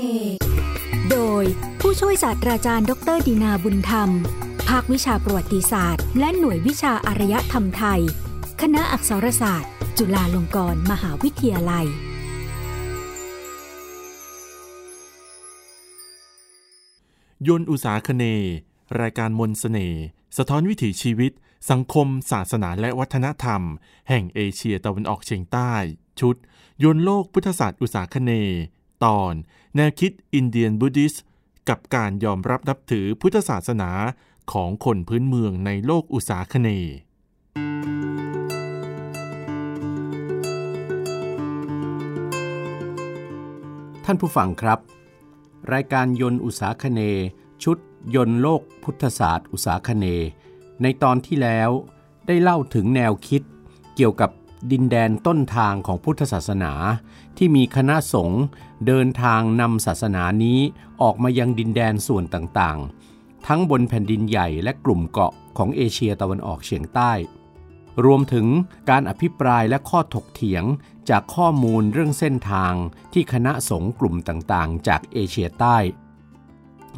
เนโดยผู้ช่วยศาสตราจารย์ ดรดีนาบุญธรรม ภาควิชาประวัติศาสตร์ และหน่วยวิชาอารยธรรมไทย คณะอักษรศาสตร์ จุฬาลงกรณ์มหาวิทยาลัยยนอุตสาคเน รายการมนสเสน่ห์สะท้อนวิถีชีวิต สังคม ศาสนาและวัฒนธรรม แห่งเอเชียตะวันออกเฉียงใต้ ชุด ยนโลกพุทธศาสตร์อุตสาคเน ตอน แนวคิดอินเดียนบูดิสกับการยอมรับนับถือพุทธศาสนาของคนพื้นเมืองในโลกอุตสาคเนท่านผู้ฟังครับ รายการยนต์อุตสาคเน ชุดยนต์โลกพุทธศาสตร์อุตสาคเน ในตอนที่แล้วได้เล่าถึงแนวคิดเกี่ยวกับ ดินแดนต้นทางของพุทธศาสนา ที่มีคณะสงฆ์เดินทางนำศาสนานี้ออกมายังดินแดนส่วนต่างๆ ทั้งบนแผ่นดินใหญ่และกลุ่มเกาะของเอเชียตะวันออกเฉียงใต้ รวมถึงการอภิปรายและข้อถกเถียงจากข้อมูลเรื่องเส้นทางที่คณะสงฆ์กลุ่มต่างๆ จากเอเชียใต้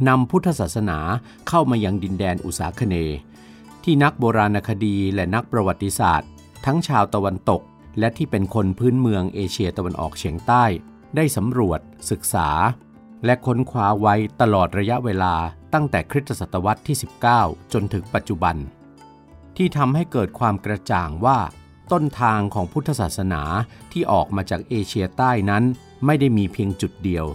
นำพุทธศาสนาเข้ามายังดินแดนอุษาคเน ที่นักโบราณคดีและนักประวัติศาสตร์ ทั้งชาวตะวันตก และที่เป็นคนพื้นเมืองเอเชียตะวันออกเฉียงใต้ ได้สำรวจ ศึกษา และค้นคว้าไว้ตลอดระยะเวลาตั้งแต่คริสตศตวรรษที่ 19 จนถึงปัจจุบัน ที่ทำให้เกิดความกระจ่างว่า ต้นทางของพุทธศาสนาที่ออกมาจากเอเชียใต้นั้นไม่ได้มีเพียงจุดเดียว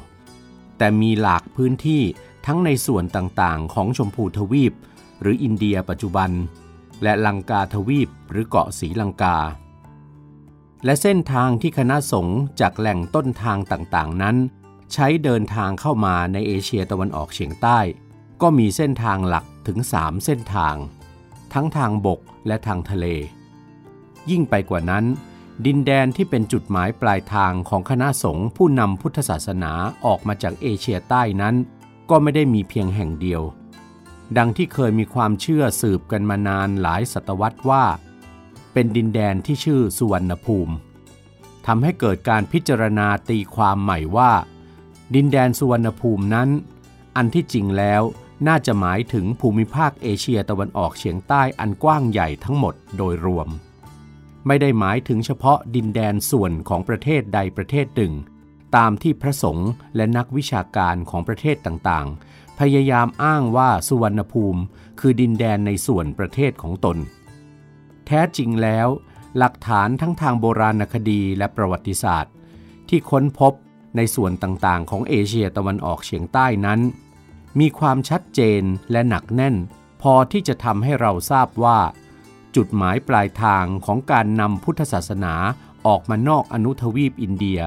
แต่มีหลากพื้นที่ทั้งในส่วนต่างๆ ของชมพูทวีป หรืออินเดียปัจจุบัน และลังกาทวีปหรือเกาะสีลังกา และเส้นทางที่คณะสงฆ์จากแหล่งต้นทางต่างๆนั้น ใช้เดินทางเข้ามาในเอเชียตะวันออกเฉียงใต้ ก็มีเส้นทางหลักถึง 3 เส้นทาง ทั้งทางบกและทางทะเล ยิ่งไปกว่านั้น ดินแดนที่เป็นจุดหมายปลายทางของคณะสงฆ์ผู้นำพุทธศาสนาออกมาจากเอเชียใต้นั้น ก็ไม่ได้มีเพียงแห่งเดียว ดังที่เคยมีความเชื่อสืบกันมานานหลายศตวรรษว่า เป็นดินแดนที่ชื่อสุวรรณภูมิทำให้เกิดการพิจารณาตีความใหม่ว่า ดินแดนสุวรรณภูมินั้น อันที่จริงแล้วน่าจะหมายถึงภูมิภาคเอเชียตะวันออกเฉียงใต้อันกว้างใหญ่ทั้งหมดโดยรวม ไม่ได้หมายถึงเฉพาะดินแดนส่วนของประเทศใดประเทศหนึ่ง ตามที่พระสงฆ์และนักวิชาการของประเทศต่างๆ พยายามอ้างว่าสุวรรณภูมิคือดินแดนในส่วนประเทศของตน แท้จริงแล้ว หลักฐานทั้งทางโบราณคดีและประวัติศาสตร์ ที่ค้นพบในส่วนต่างๆ ของเอเชียตะวันออกเฉียงใต้นั้น มีความชัดเจนและหนักแน่น พอที่จะทำให้เราทราบว่า จุดหมายปลายทางของการนำพุทธศาสนาออกมานอกอนุทวีปอินเดีย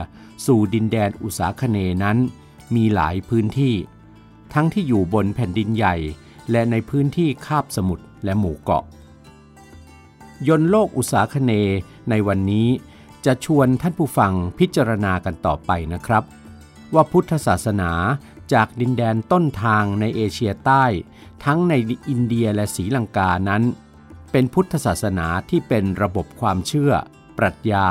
สู่ดินแดนอุษาคเนนั้น มีหลายพื้นที่ ทั้งที่อยู่บนแผ่นดินใหญ่ และในพื้นที่คาบสมุทรและหมู่เกาะ ยนโลกอุษาคเนในวันนี้จะชวนท่านผู้ฟังพิจารณากันต่อไปนะครับ ว่าพุทธศาสนาจากดินแดนต้นทางในเอเชียใต้ ทั้งในอินเดียและศรีลังกานั้น เป็นพุทธศาสนาที่เป็นระบบความเชื่อ ปรัชญา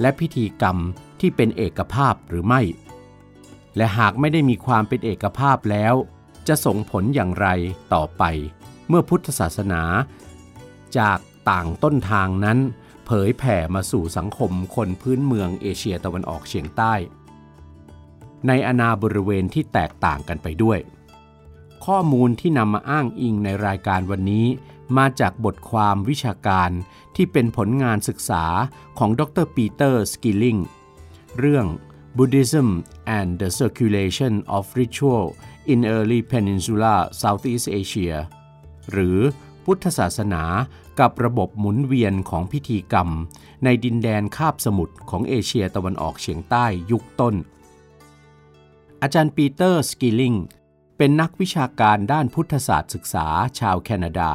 และพิธีกรรมที่เป็นเอกภาพหรือไม่ และหากไม่ได้มีความเป็นเอกภาพแล้ว จะส่งผลอย่างไรต่อไป เมื่อพุทธศาสนา จากต่างต้นทางนั้น เผยแผ่มาสู่สังคมคนพื้นเมืองเอเชียตะวันออกเฉียงใต้ ในอนาบริเวณที่แตกต่างกันไปด้วย ข้อมูลที่นำมาอ้างอิงในรายการวันนี้ มาจากบทความวิชาการที่เป็นผลงานศึกษาของดรปีเตอร์สกิลลิงเรื่อง Buddhism and the Circulation of Ritual in Early Peninsular Southeast Asia หรือพุทธศาสนากับระบบหมุนเวียนของพิธีกรรม ในดินแดนคาบสมุทรของเอเชียตะวันออกเฉียงใต้ยุคต้น อาจารย์ปีเตอร์สกิลลิงเป็นนักวิชาการด้านพุทธศาสตร์ศึกษาชาวแคนาดา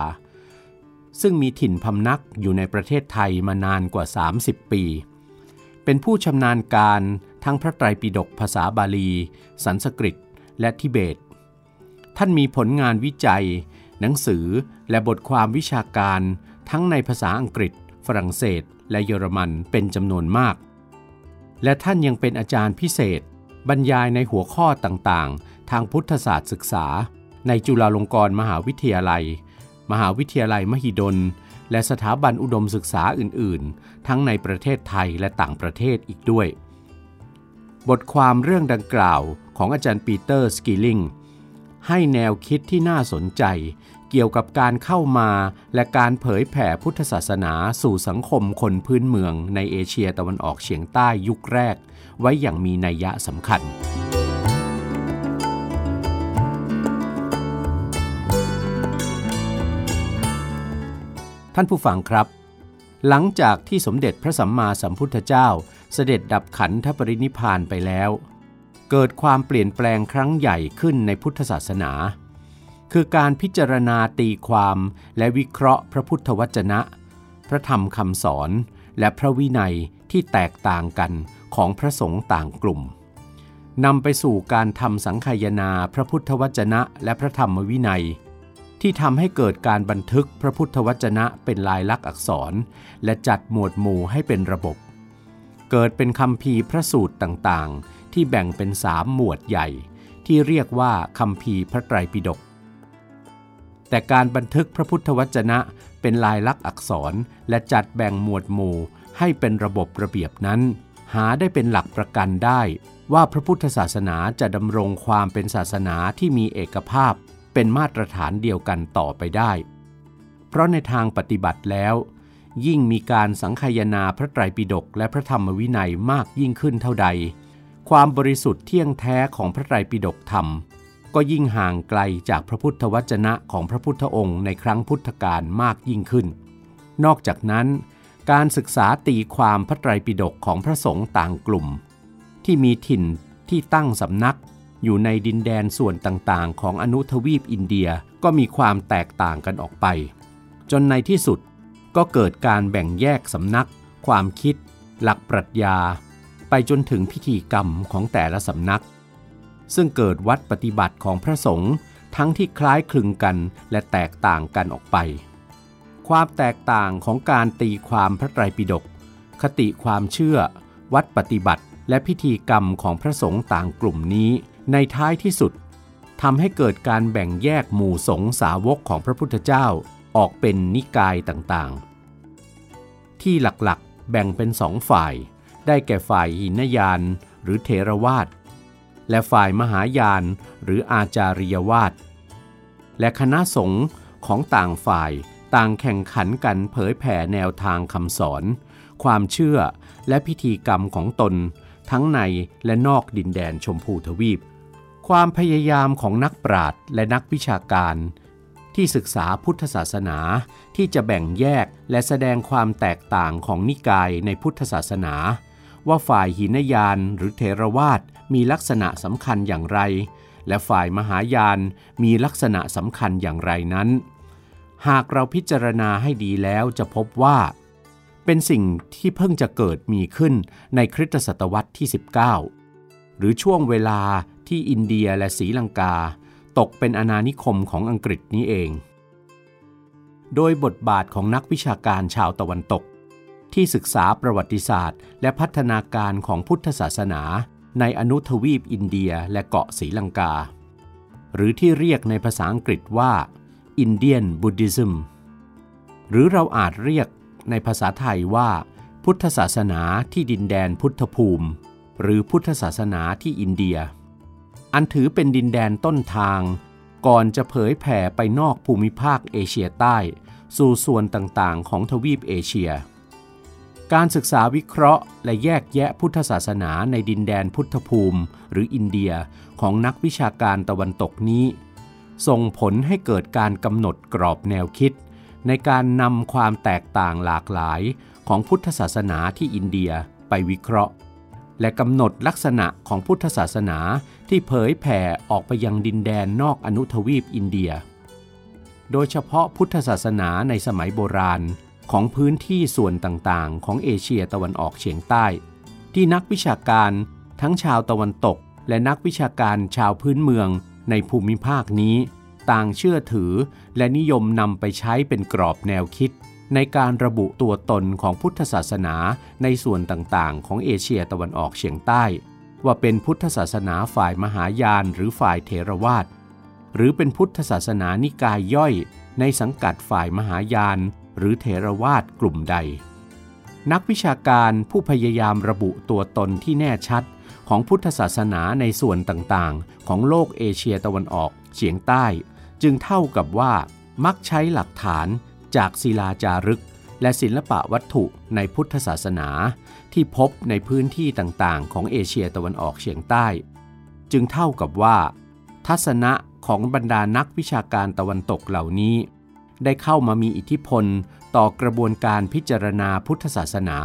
ซึ่งมีถิ่นพำนักอยู่ในประเทศไทยมานานกว่า 30 ปี เป็นผู้ชำนาญการ ทั้งพระไตรปิฎกภาษาบาลี สันสกฤต และทิเบต ท่านมีผลงานวิจัย หนังสือและบทความวิชาการทั้งในภาษาอังกฤษ ฝรั่งเศส และเยอรมันเป็นจำนวนมาก และท่านยังเป็นอาจารย์พิเศษ บรรยายในหัวข้อต่างๆ ทางพุทธศาสตร์ศึกษา ในจุฬาลงกรณ์มหาวิทยาลัย มหาวิทยาลัยมหิดล และสถาบันอุดมศึกษาอื่น ๆ ทั้งในประเทศไทยและต่างประเทศอีกด้วย บทความเรื่องดังกล่าวของอาจารย์ปีเตอร์สกิลลิงให้แนวคิดที่น่าสนใจ เกี่ยวกับการเข้ามาและการเผยแผ่พุทธศาสนาสู่สังคมคนพื้นเมืองในเอเชียตะวันออกเฉียงใต้ยุคแรก ไว้อย่างมีนัยยะสำคัญ ท่านผู้ฟังครับ หลังจากที่สมเด็จพระสัมมาสัมพุทธเจ้า เสด็จดับขันธปรินิพานไปแล้ว เกิดความเปลี่ยนแปลงครั้งใหญ่ขึ้นในพุทธศาสนา คือการพิจารณาตีความและวิเคราะห์พระพุทธวจนะ พระธรรมคำสอน และพระวินัยที่แตกต่างกันของพระสงฆ์ต่างกลุ่มนำไปสู่การทำสังคายนาพระพุทธวจนะและพระธรรมวินัย ที่ทำให้เกิดการบันทึกพระพุทธวจนะเป็นลายลักษณ์อักษร และจัดหมวดหมู่ให้เป็นระบบ เกิดเป็นคำพีพระสูตรต่างๆ ที่แบ่งเป็นสามหมวดใหญ่ ที่เรียกว่าคำพีพระไตรปิฎกแต่การบันทึกพระพุทธวจนะเป็นลายลักษณ์อักษร และจัดแบ่งหมวดหมู่ให้เป็นระบบระเบียบนั้น หาได้เป็นหลักประกันได้ว่าพระพุทธศาสนาจะดำรงความเป็นศาสนาที่มีเอกภาพ เป็นมาตรฐานเดียวกันต่อไปได้ เพราะในทางปฏิบัติแล้ว ยิ่งมีการสังคายนาพระไตรปิฎกและพระธรรมวินัยมากยิ่งขึ้นเท่าใด ความบริสุทธิ์เที่ยงแท้ของพระไตรปิฎกธรรม ก็ยิ่งห่างไกลจากพระพุทธวจนะของพระพุทธองค์ในครั้งพุทธกาลมากยิ่งขึ้น นอกจากนั้น การศึกษาตีความพระไตรปิฎกของพระสงฆ์ต่างกลุ่ม ที่มีถิ่นที่ตั้งสำนัก อยู่ในดินแดนส่วนต่างๆ ของอนุทวีปอินเดียก็มีความแตกต่างกันออกไป จนในที่สุดก็เกิดการแบ่งแยกสำนัก ความคิด หลักปรัชญา ไปจนถึงพิธีกรรมของแต่ละสำนัก ซึ่งเกิดวัดปฏิบัติของพระสงฆ์ทั้งที่คล้ายคลึงกันและแตกต่างกันออกไป ความแตกต่างของการตีความพระไตรปิฎกคติความเชื่อ วัดปฏิบัติและพิธีกรรมของพระสงฆ์ต่างกลุ่มนี้ ในท้ายที่สุดทำให้เกิดการแบ่งแยกหมู่สงฆ์สาวกของพระพุทธเจ้าออกเป็นนิกายต่างๆ ที่หลักๆแบ่งเป็นสองฝ่าย ได้แก่ฝ่ายหินยานหรือเทรวาสและฝ่ายมหายานหรืออาจาริยวาสและคณะสงฆ์ของต่างฝ่ายต่างแข่งขันกันเผยแผ่แนวทางคำสอน ความเชื่อและพิธีกรรมของตน ทั้งในและนอกดินแดนชมพูทวีป ความพยายามของนักปราชญ์และนักวิชาการ ที่ศึกษาพุทธศาสนาที่จะแบ่งแยกและแสดงความแตกต่างของนิกายในพุทธศาสนา ว่าฝ่ายหินยานหรือเทรวาสมีลักษณะสำคัญอย่างไร และฝ่ายมหายานมีลักษณะสำคัญอย่างไรนั้น หากเราพิจารณาให้ดีแล้วจะพบว่า เป็นสิ่งที่เพิ่งจะเกิดมีขึ้นในคริสตศตวรรษที่ 19 หรือช่วงเวลา ที่อินเดียและศรีลังกา ตกเป็นอาณานิคมของอังกฤษนี้เอง โดยบทบาทของนักวิชาการชาวตะวันตก ที่ศึกษาประวัติศาสตร์ และพัฒนาการของพุทธศาสนา ในอนุทวีปอินเดียและเกาะศรีลังกา หรือที่เรียกในภาษาอังกฤษว่าอินเดียนบุติซึมหรือเราอาจเรียกในภาษาไทยว่า พุทธศาสนาที่ดินแดนพุทธภูมิ หรือพุทธศาสนาที่อินเดีย อันถือเป็นดินแดนต้นทาง ก่อนจะเผยแผ่ไปนอกภูมิภาคเอเชียใต้ สู่ส่วนต่างๆ ของทวีปเอเชีย การศึกษาวิเคราะห์ และแยกแยะพุทธศาสนาในดินแดนพุทธภูมิ หรืออินเดียของนักวิชาการตะวันตกนี้ ส่งผลให้เกิดการกำหนดกรอบแนวคิด ในการนำความแตกต่างหลากหลายของพุทธศาสนาที่อินเดียไปวิเคราะห์ และกำหนดลักษณะของพุทธศาสนาที่เผยแผ่ออกไปยังดินแดนนอกอนุทวีปอินเดีย โดยเฉพาะพุทธศาสนาในสมัยโบราณของพื้นที่ส่วนต่างๆ ของเอเชียตะวันออกเฉียงใต้ ที่นักวิชาการทั้งชาวตะวันตก และนักวิชาการชาวพื้นเมืองในภูมิภาคนี้ ต่างเชื่อถือและนิยมนำไปใช้เป็นกรอบแนวคิด ในการระบุตัวตนของพุทธศาสนาในส่วนต่างๆ ของเอเชียตะวันออกเฉียงใต้ ว่าเป็นพุทธศาสนาฝ่ายมหายานหรือฝ่ายเถรวาทหรือเป็นพุทธศาสนานิกายย่อย ในสังกัดฝ่ายมหายาน หรือเถรวาทกลุ่มใด นักวิชาการผู้พยายามระบุตัวตนที่แน่ชัดของพุทธศาสนาในส่วนต่างๆ ของโลกเอเชียตะวันออกเฉียงใต้ จึงเท่ากับว่ามักใช้หลักฐาน จากศิลาจารึก และศิลปะวัตถุในพุทธศาสนาที่พบในพื้นที่ต่างๆ ของเอเชียตะวันออกเฉียงใต้ จึงเท่ากับว่า ทัศนะของบรรดานักวิชาการตะวันตกเหล่านี้ ได้เข้ามามีอิทธิพลต่อกระบวนการพิจารณาพุทธศาสนา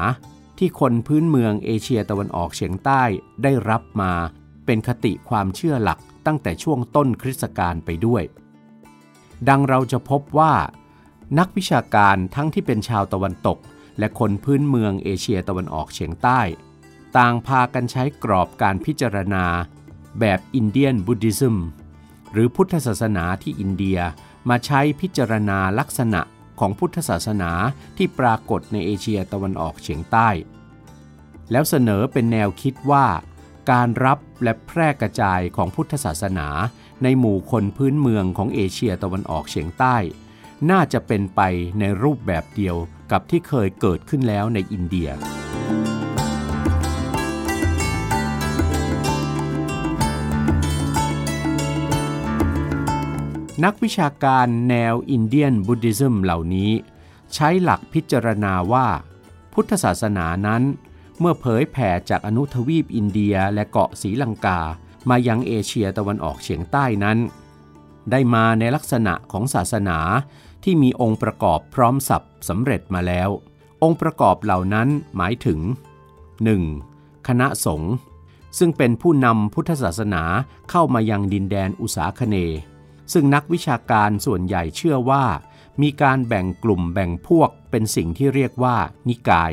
ที่คนพื้นเมืองเอเชียตะวันออกเฉียงใต้ได้รับมาเป็นคติความเชื่อหลักตั้งแต่ช่วงต้นคริสตกาลไปด้วย ดังเราจะพบว่า นักวิชาการทั้งที่เป็นชาวตะวันตก และคนพื้นเมืองเอเชียตะวันออกเฉียงใต้ ต่างพากันใช้กรอบการพิจารณา แบบอินเดียนบุติซึมหรือพุทธศาสนาที่อินเดียมาใช้พิจารณาลักษณะของพุทธศาสนาที่ปรากฏในเอเชียตะวันออกเฉียงใต้ แล้วเสนอเป็นแนวคิดว่า การรับและแพร่กระจายของพุทธศาสนา ในหมู่คนพื้นเมืองของเอเชียตะวันออกเฉียงใต้ น่าจะเป็นไปในรูปแบบเดียวกับที่เคยเกิดขึ้นแล้วในอินเดียนักวิชาการแนวอินเดียนบุติซึมเหล่านี้ ใช้หลักพิจารณาว่า พุทธศาสนานั้น เมื่อเผยแผ่จากอนุทวีปอินเดียและเกาะศรีลังกา มายังเอเชียตะวันออกเฉียงใต้นั้น ได้มาในลักษณะของศาสนา ที่มีองค์ประกอบพร้อมสับสำเร็จมาแล้ว องค์ประกอบเหล่านั้นหมายถึง 1. คณะสงฆ์ซึ่งเป็นผู้นำพุทธศาสนาเข้ามายังดินแดนอุษาคเน ซึ่งนักวิชาการส่วนใหญ่เชื่อว่า มีการแบ่งกลุ่มแบ่งพวกเป็นสิ่งที่เรียกว่า นิกาย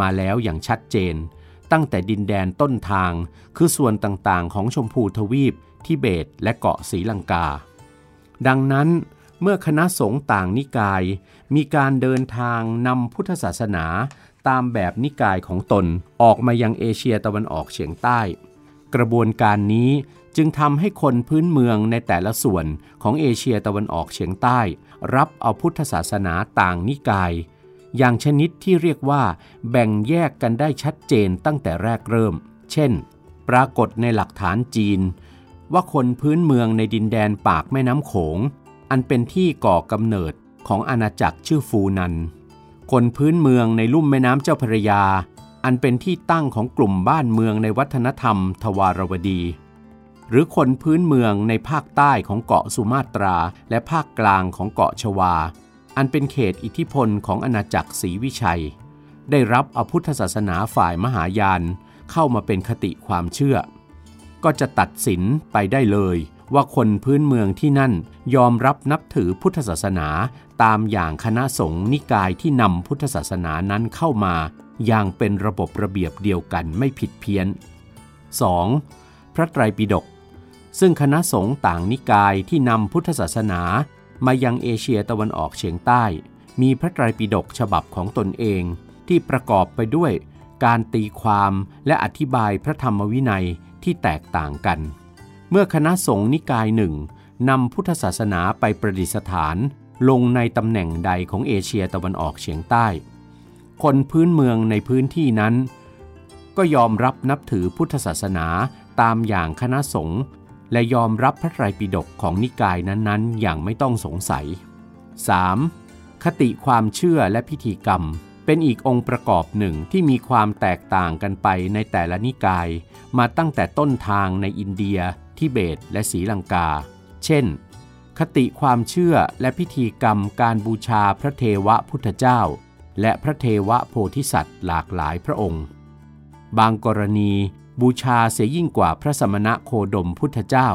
มาแล้วอย่างชัดเจน ตั้งแต่ดินแดนต้นทาง คือส่วนต่างๆ ของชมพูทวีปทิเบตและเกาะศรีลังกา ดังนั้น เมื่อคณะสงฆ์ต่างนิกาย มีการเดินทางนำพุทธศาสนาตามแบบนิกายของตนออกมายังเอเชียตะวันออกเฉียงใต้ กระบวนการนี้จึงทำให้คนพื้นเมืองในแต่ละส่วนของเอเชียตะวันออกเฉียงใต้ รับเอาพุทธศาสนาต่างนิกาย อย่างชนิดที่เรียกว่า แบ่งแยกกันได้ชัดเจนตั้งแต่แรกเริ่ม เช่น ปรากฏในหลักฐานจีน ว่าคนพื้นเมืองในดินแดนปากแม่น้ำโขง อันเป็นที่ก่อกำเนิดของอาณาจักรชื่อฟูนัน คนพื้นเมืองในลุ่มแม่น้ำเจ้าพระยา อันเป็นที่ตั้งของกลุ่มบ้านเมืองในวัฒนธรรม ทวารวดี หรือคนพื้นเมืองในภาคใต้ของเกาะสุมาตราและภาคกลางของเกาะชวา อันเป็นเขตอิทธิพลของอาณาจักรศรีวิชัย ได้รับอพุทธศาสนาฝ่ายมหายานเข้ามาเป็นคติความเชื่อ ก็จะตัดสินไปได้เลย ว่าคนพื้นเมืองที่นั่นยอมรับนับถือพุทธศาสนาตามอย่างคณะสงฆ์นิกายที่นำพุทธศาสนานั้นเข้ามา อย่างเป็นระบบระเบียบเดียวกันไม่ผิดเพี้ยน 2. พระไตรปิฎกซึ่งคณะสงฆ์ต่างนิกายที่นำพุทธศาสนา มายังเอเชียตะวันออกเฉียงใต้ มีพระไตรปิฎกฉบับของตนเอง ที่ประกอบไปด้วยการตีความและอธิบายพระธรรมวินัยที่แตกต่างกัน เมื่อคณะสงฆ์นิกายหนึ่งนำพุทธศาสนาไปประดิษฐาน ลงในตำแหน่งใดของเอเชียตะวันออกเฉียงใต้ คนพื้นเมืองในพื้นที่นั้น ก็ยอมรับนับถือพุทธศาสนาตามอย่างคณะสงฆ์และยอมรับพระไตรปิฎกของนิกายนั้นๆ อย่างไม่ต้องสงสัย 3. คติความเชื่อและพิธีกรรม เป็นอีกองค์ประกอบหนึ่งที่มีความแตกต่างกันไปในแต่ละนิกาย มาตั้งแต่ต้นทางในอินเดีย ทิเบต และศรีลังกา เช่น คติความเชื่อและพิธีกรรมการบูชาพระเทวพุทธเจ้า และพระเทวโพธิสัตว์หลากหลายพระองค์ บางกรณีบูชาเสียยิ่งกว่าพระสมณะโคดมพุทธเจ้า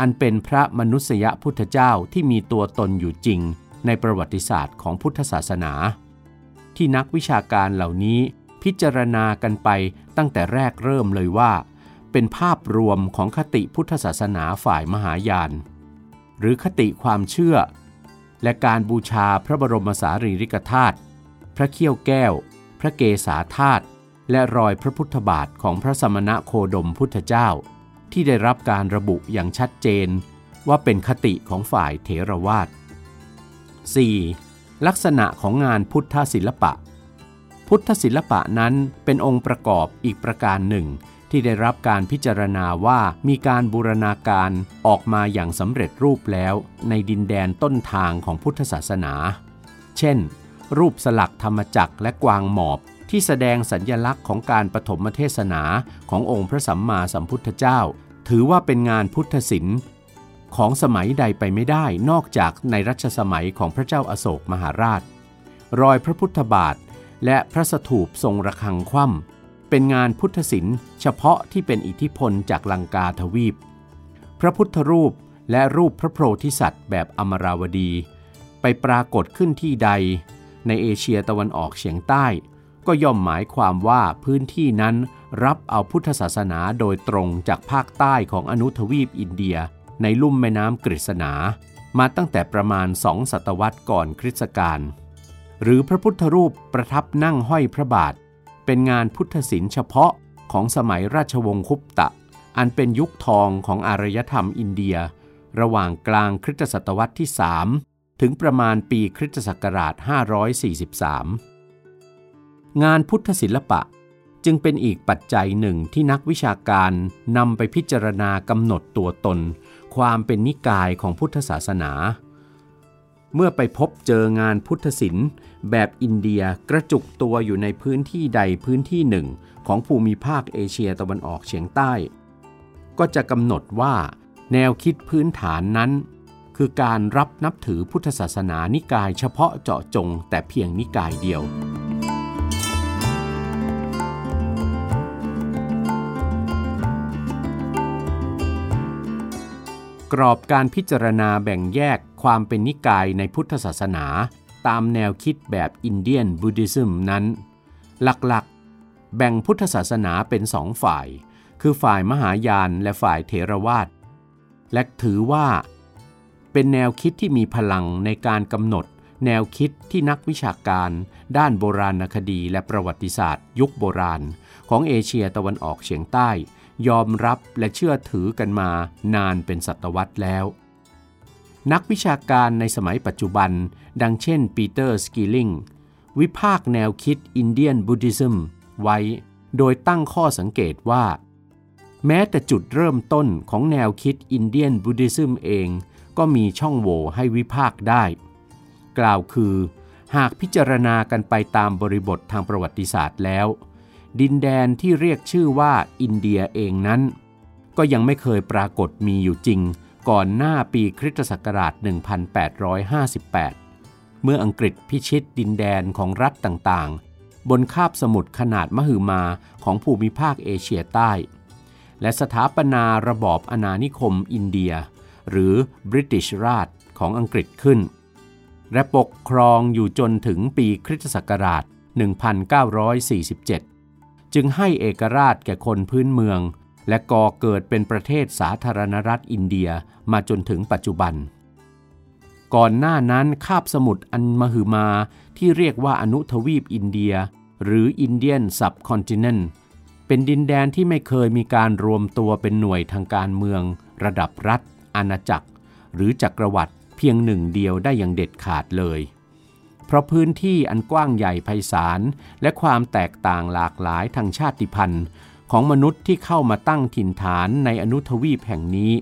อันเป็นพระมนุษยพุทธเจ้าที่มีตัวตนอยู่จริง ในประวัติศาสตร์ของพุทธศาสนา ที่นักวิชาการเหล่านี้พิจารณากันไปตั้งแต่แรกเริ่มเลยว่า เป็นภาพรวมของคติพุทธศาสนาฝ่ายมหายาน หรือคติความเชื่อ และการบูชาพระบรมสารีริกธาตุพระเขี้ยวแก้ว พระเกศาธาตุและรอยพระพุทธบาทของพระสมณะโคดมพุทธเจ้า ที่ได้รับการระบุอย่างชัดเจนว่าเป็นคติของฝ่ายเถรวาท 4. ลักษณะของงานพุทธศิลปะ พุทธศิลปะนั้นเป็นองค์ประกอบอีกประการหนึ่ง ที่ได้รับการพิจารณาว่ามีการบูรณาการออกมาอย่างสำเร็จรูปแล้ว ในดินแดนต้นทางของพุทธศาสนา เช่น รูปสลักธรรมจักรและกวางหมอบที่แสดงสัญญลักษณ์ของการปฐมเทศนาขององค์พระสัมมาสัมพุทธเจ้า ถือว่าเป็นงานพุทธศิลป์ของสมัยใดไปไม่ได้นอกจากในรัชสมัยของพระเจ้าอาโศกมหาราช รอยพระพุทธบาท และพระสถูปทรงระฆังคว่ำ เป็นงานพุทธศิลป์เฉพาะที่เป็นอิทธิพลจากลังกาทวีป พระพุทธรูปและรูปพระโพธิสัตว์แบบอมราวดี ไปปรากฏขึ้นที่ใด ในเอเชียตะวันออกเฉียงใต้ ก็ย่อมหมายความว่าพื้นที่นั้นรับเอาพุทธศาสนาโดยตรงจากภาคใต้ของอนุทวีปอินเดียในลุ่มแม่น้ำกฤษณา มาตั้งแต่ประมาณสองศตวรรษก่อนคริสตกาลหรือพระพุทธรูปประทับนั่งห้อยพระบาท เป็นงานพุทธศิลป์เฉพาะของสมัยราชวงศ์คุปตะ อันเป็นยุคทองของอารยธรรมอินเดีย ระหว่างกลางคริสตศตวรรษที่ 3 ถึงประมาณปีคริสตศักราช 543 งานพุทธศิลปะจึงเป็นอีกปัจจัยหนึ่งที่นักวิชาการนำไปพิจารณากำหนดตัวตน ความเป็นนิกายของพุทธศาสนา เมื่อไปพบเจองานพุทธศิลป์ แบบอินเดียกระจุกตัวอยู่ในพื้นที่ใดพื้นที่หนึ่ง ของภูมิภาคเอเชียตะวันออกเฉียงใต้ ก็จะกำหนดว่า แนวคิดพื้นฐานนั้น คือการรับนับถือพุทธศาสนานิกายเฉพาะเจาะจงแต่เพียงนิกายเดียว กรอบการพิจารณาแบ่งแยกความเป็นนิกายในพุทธศาสนา ตามแนวคิดแบบอินเดียนบูดิซึมนั้น หลักๆ แบ่งพุทธศาสนาเป็นสองฝ่าย คือฝ่ายมหายานและฝ่ายเถรวาทและถือว่า เป็นแนวคิดที่มีพลังในการกำหนด แนวคิดที่นักวิชาการ ด้านโบราณคดีและประวัติศาสตร์ ยุคโบราณ ของเอเชียตะวันออกเฉียงใต้ ยอมรับและเชื่อถือกันมานานเป็นศตวรรษแล้ว นักวิชาการในสมัยปัจจุบัน ดังเช่นปีเตอร์สกิลลิงวิพากษ์แนวคิด Indian Buddhism ไว้ โดยตั้งข้อสังเกตว่า แม้แต่จุดเริ่มต้นของแนวคิด Indian Buddhism เอง ก็มีช่องโหว่ให้วิพากษ์ได้ กล่าวคือ หากพิจารณากันไปตามบริบททางประวัติศาสตร์แล้ว ดินแดนที่เรียกชื่อว่าอินเดียเองนั้น ก็ยังไม่เคยปรากฏมีอยู่จริง ก่อนหน้าปีคริสตศักราช 1858 เมื่ออังกฤษพิชิตดินแดนของรัฐต่างๆ บนคาบสมุทรขนาดมหึมาของภูมิภาคเอเชียใต้ และสถาปนาระบอบอาณานิคมอินเดีย หรือบริติชราชของอังกฤษขึ้น และปกครองอยู่จนถึงปีคริสตศักราช 1947 จึงให้เอกราชแก่คนพื้นเมือง และก่อเกิดเป็นประเทศสาธารณรัฐอินเดียมาจนถึงปัจจุบัน ก่อนหน้านั้นคาบสมุทรอันมหึมาที่เรียกว่าอนุทวีปอินเดีย หรือ Indian Subcontinent เป็นดินแดนที่ไม่เคยมีการรวมตัวเป็นหน่วยทางการเมือง ระดับรัฐ อาณาจักร หรือจักรวรรดิเพียงหนึ่งเดียวได้อย่างเด็ดขาดเลย เพราะพื้นที่อันกว้างใหญ่ไพศาลและความแตกต่างหลากหลายทางชาติพันธุ์ ของมนุษย์ที่เข้ามาตั้งถิ่นฐานในอนุทวีปแห่งนี้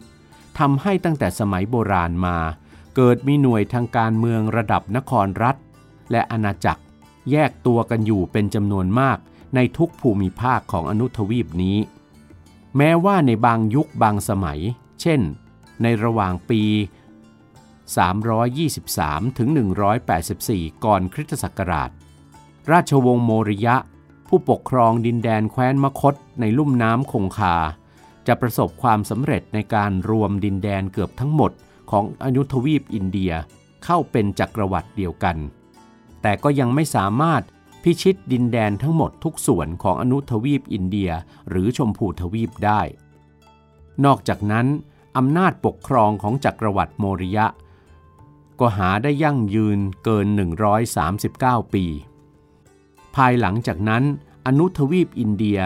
ทำให้ตั้งแต่สมัยโบราณมา เกิดมีหน่วยทางการเมืองระดับนครรัฐ และอาณาจักร แยกตัวกันอยู่เป็นจำนวนมากในทุกภูมิภาคของอนุทวีปนี้ แม้ว่าในบางยุคบางสมัย เช่น ในระหว่างปี 323 ถึง 184 ก่อนคริสตศักราช ราชวงศ์โมริยะ ผู้ปกครองดินแดนแคว้นมคตในลุ่มน้ำคงคา จะประสบความสำเร็จในการรวมดินแดนเกือบทั้งหมดของอนุทวีปอินเดียเข้าเป็นจักรวรรดิเดียวกัน แต่ก็ยังไม่สามารถพิชิตดินแดนทั้งหมดทุกส่วนของอนุทวีปอินเดียหรือชมพูทวีปได้ นอกจากนั้นอำนาจปกครองของจักรวรรดิโมริยะ ก็หาได้ยั่งยืนเกิน 139 ปี ภายหลังจากนั้นอนุทวีปอินเดีย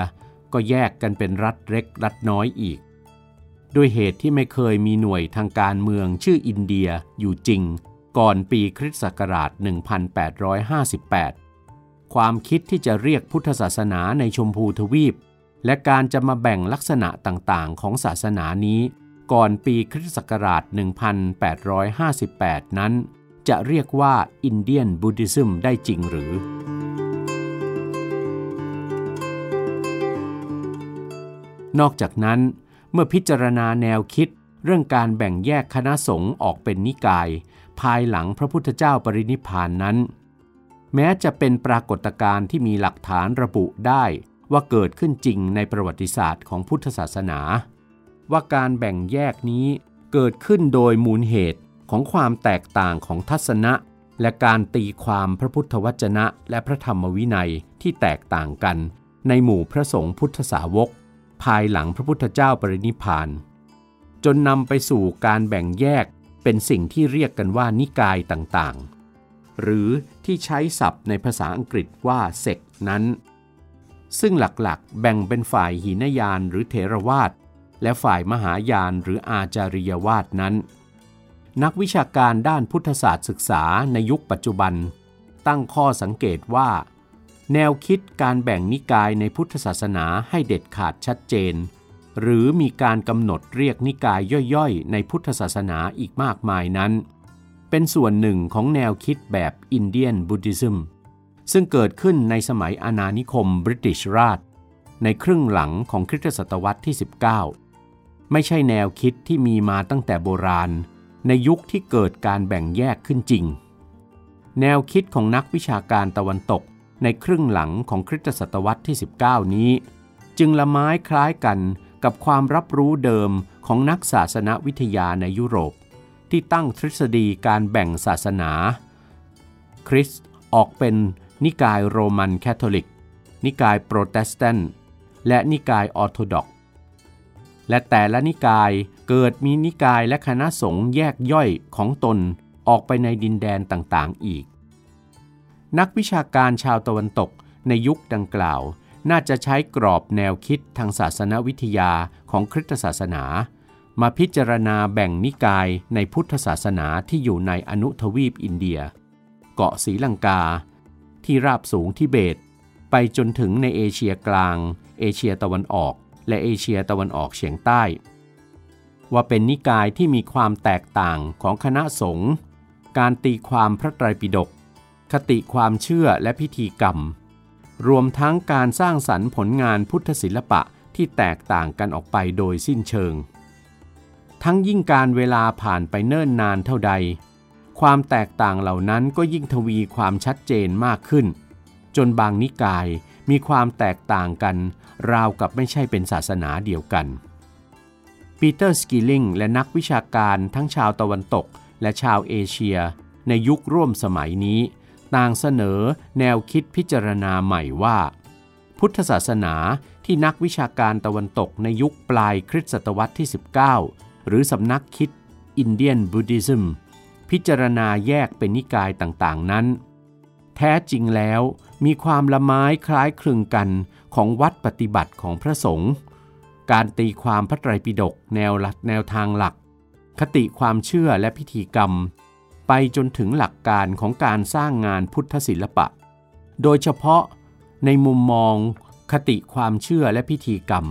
ก็แยกกันเป็นรัฐเล็กรัฐน้อยอีก ด้วยเหตุที่ไม่เคยมีหน่วยทางการเมืองชื่ออินเดียอยู่จริง ก่อนปีคริสต์ศักราช 1858 ความคิดที่จะเรียกพุทธศาสนาในชมพูทวีป และการจะมาแบ่งลักษณะต่างๆ ของศาสนานี้ ก่อนปีคริสต์ศักราช 1858 นั้น จะเรียกว่าอินเดียนบูติซึมได้จริงหรือ นอกจากนั้น เมื่อพิจารณาแนวคิดเรื่องการแบ่งแยกคณะสงฆ์ออกเป็นนิกาย ภายหลังพระพุทธเจ้าปรินิพานนั้น แม้จะเป็นปรากฏการณ์ที่มีหลักฐานระบุได้ว่าเกิดขึ้นจริงในประวัติศาสตร์ของพุทธศาสนา ว่าการแบ่งแยกนี้เกิดขึ้นโดยมูลเหตุของความแตกต่างของทัศนะ และการตีความพระพุทธวจนะ และพระธรรมวินัยที่แตกต่างกัน ในหมู่พระสงฆ์พุทธสาวก ภายหลังพระพุทธเจ้าปรินิพาน จนนำไปสู่การแบ่งแยกเป็นสิ่งที่เรียกกันว่านิกายต่างๆ หรือที่ใช้ศัพท์ในภาษาอังกฤษว่าเซกนั้น ซึ่งหลักๆ แบ่งเป็นฝ่ายหินยานหรือเถรวาท และฝ่ายมหายานหรืออาจาริยวาทนั้น นักวิชาการด้านพุทธศาสตร์ศึกษาในยุคปัจจุบัน ตั้งข้อสังเกตว่า แนวคิดการแบ่งนิกายในพุทธศาสนาให้เด็ดขาดชัดเจน หรือมีการกำหนดเรียกนิกายย่อยๆ ในพุทธศาสนาอีกมากมายนั้น เป็นส่วนหนึ่งของแนวคิดแบบอินเดียนบุติซึมซึ่งเกิดขึ้นในสมัยอาณานิคมบริติชราชในครึ่งหลังของคริสตศตวรรษที่19 ไม่ใช่แนวคิดที่มีมาตั้งแต่โบราณ ในยุคที่เกิดการแบ่งแยกขึ้นจริง แนวคิดของนักวิชาการตะวันตกในครึ่งหลังของคริสตศตวรรษที่ 19 นี้ จึงละม้ายคล้ายกันกับความรับรู้เดิมของนักศาสนวิทยาในยุโรป ที่ตั้งทฤษฎีการแบ่งศาสนา คริสต์ออกเป็นนิกายโรมันแคทอลิก นิกายโปรเตสแตนต์ และนิกายออร์โธดอกซ์ และแต่ละนิกายเกิดมีนิกายและคณะสงฆ์แยกย่อยของตนออกไปในดินแดนต่างๆอีก นักวิชาการชาวตะวันตกในยุคดังกล่าว น่าจะใช้กรอบแนวคิดทางศาสนวิทยาของคริสตศาสนา มาพิจารณาแบ่งนิกายในพุทธศาสนาที่อยู่ในอนุทวีปอินเดีย เกาะศรีลังกา ที่ราบสูงทิเบต ไปจนถึงในเอเชียกลาง เอเชียตะวันออก และเอเชียตะวันออกเฉียงใต้ ว่าเป็นนิกายที่มีความแตกต่างของคณะสงฆ์การตีความพระไตรปิฎกคติความเชื่อและพิธีกรรม รวมทั้งการสร้างสรรค์ผลงานพุทธศิลปะที่แตกต่างกันออกไปโดยสิ้นเชิง ทั้งยิ่งการเวลาผ่านไปเนิ่นนานเท่าใด ความแตกต่างเหล่านั้นก็ยิ่งทวีความชัดเจนมากขึ้น จนบางนิกายมีความแตกต่างกัน ราวกับไม่ใช่เป็นศาสนาเดียวกันปีเตอร์สกิลลิงและนักวิชาการทั้งชาวตะวันตกและชาวเอเชีย ในยุคร่วมสมัยนี้ ต่างเสนอแนวคิดพิจารณาใหม่ว่า พุทธศาสนาที่นักวิชาการตะวันตกในยุคปลายคริสตศตวรรษที่ 19 หรือสำนักคิด Indian Buddhism พิจารณาแยกเป็นนิกายต่างๆนั้น แท้จริงแล้วมีความละม้ายคล้ายคลึงกัน ของวัดปฏิบัติของพระสงฆ์การตีความพระไตรปิฎกแนวหลักแนวทางหลัก คติความเชื่อและพิธีกรรม ไปจนถึงหลักการของการสร้างงานพุทธศิลปะ โดยเฉพาะในมุมมอง คติความเชื่อและพิธีกรรม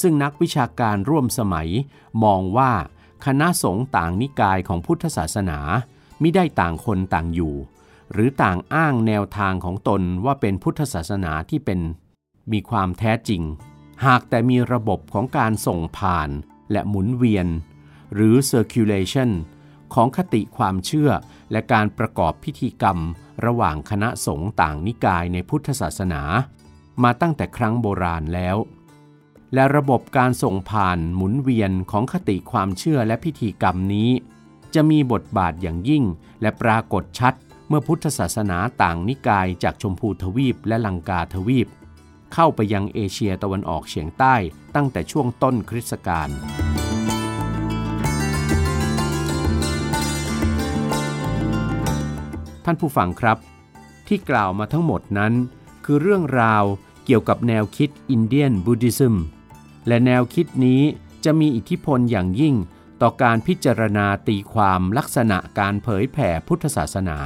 ซึ่งนักวิชาการร่วมสมัย มองว่าคณะสงฆ์ต่างนิกายของพุทธศาสนามิได้ต่างคนต่างอยู่ หรือต่างอ้างแนวทางของตนว่าเป็นพุทธศาสนาที่เป็น มีความแท้จริง หากแต่มีระบบของการส่งผ่านและหมุนเวียน หรือ circulation ของคติความเชื่อและการประกอบพิธีกรรมระหว่างคณะสงฆ์ต่างนิกายในพุทธศาสนา มาตั้งแต่ครั้งโบราณแล้ว และระบบการส่งผ่านหมุนเวียนของคติความเชื่อและพิธีกรรมนี้ จะมีบทบาทอย่างยิ่งและปรากฏชัดเมื่อพุทธศาสนาต่างนิกายจากชมพูทวีปและลังกาทวีป เข้าไปยังเอเชียตะวันออกเฉียงใต้ตั้งแต่ช่วงต้นคริสตกาลท่านผู้ฟังครับ ที่กล่าวมาทั้งหมดนั้น คือเรื่องราวเกี่ยวกับแนวคิดอินเดียนบูติซึมและแนวคิดนี้จะมีอิทธิพลอย่างยิ่งต่อการพิจารณาตีความลักษณะการเผยแผ่พุทธศาสนา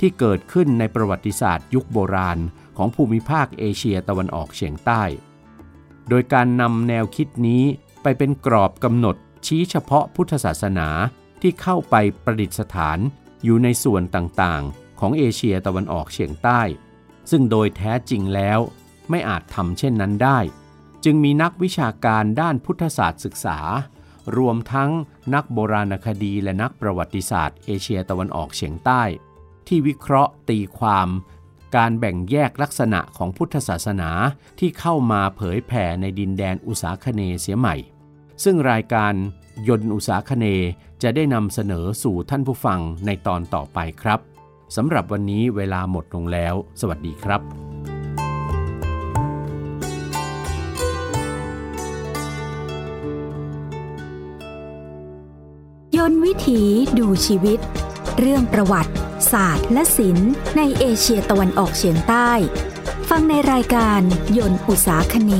ที่เกิดขึ้นในประวัติศาสตร์ยุคโบราณ ของภูมิภาคเอเชียตะวันออกเฉียงใต้ โดยการนำแนวคิดนี้ไปเป็นกรอบกำหนดชี้เฉพาะพุทธศาสนาที่เข้าไปประดิษฐานอยู่ในส่วนต่างๆ ของเอเชียตะวันออกเฉียงใต้ ซึ่งโดยแท้จริงแล้ว ไม่อาจทำเช่นนั้นได้ จึงมีนักวิชาการด้านพุทธศาสตร์ศึกษา รวมทั้งนักโบราณคดีและนักประวัติศาสตร์เอเชียตะวันออกเฉียงใต้ ที่วิเคราะห์ตีความ การแบ่งแยกลักษณะของพุทธศาสนาที่เข้ามาเผยแผ่ในดินแดนอุษาคเนเสียใหม่ ซึ่งรายการยนต์อุษาคเนจะได้นำเสนอสู่ท่านผู้ฟังในตอนต่อไปครับสำหรับวันนี้เวลาหมดลงแล้ว สวัสดีครับยนวิถีดูชีวิต เรื่องประวัติ ศาสตร์ และศิลป์ ในเอเชียตะวันออกเฉียงใต้ ฟังในรายการยนต์อุษาคเน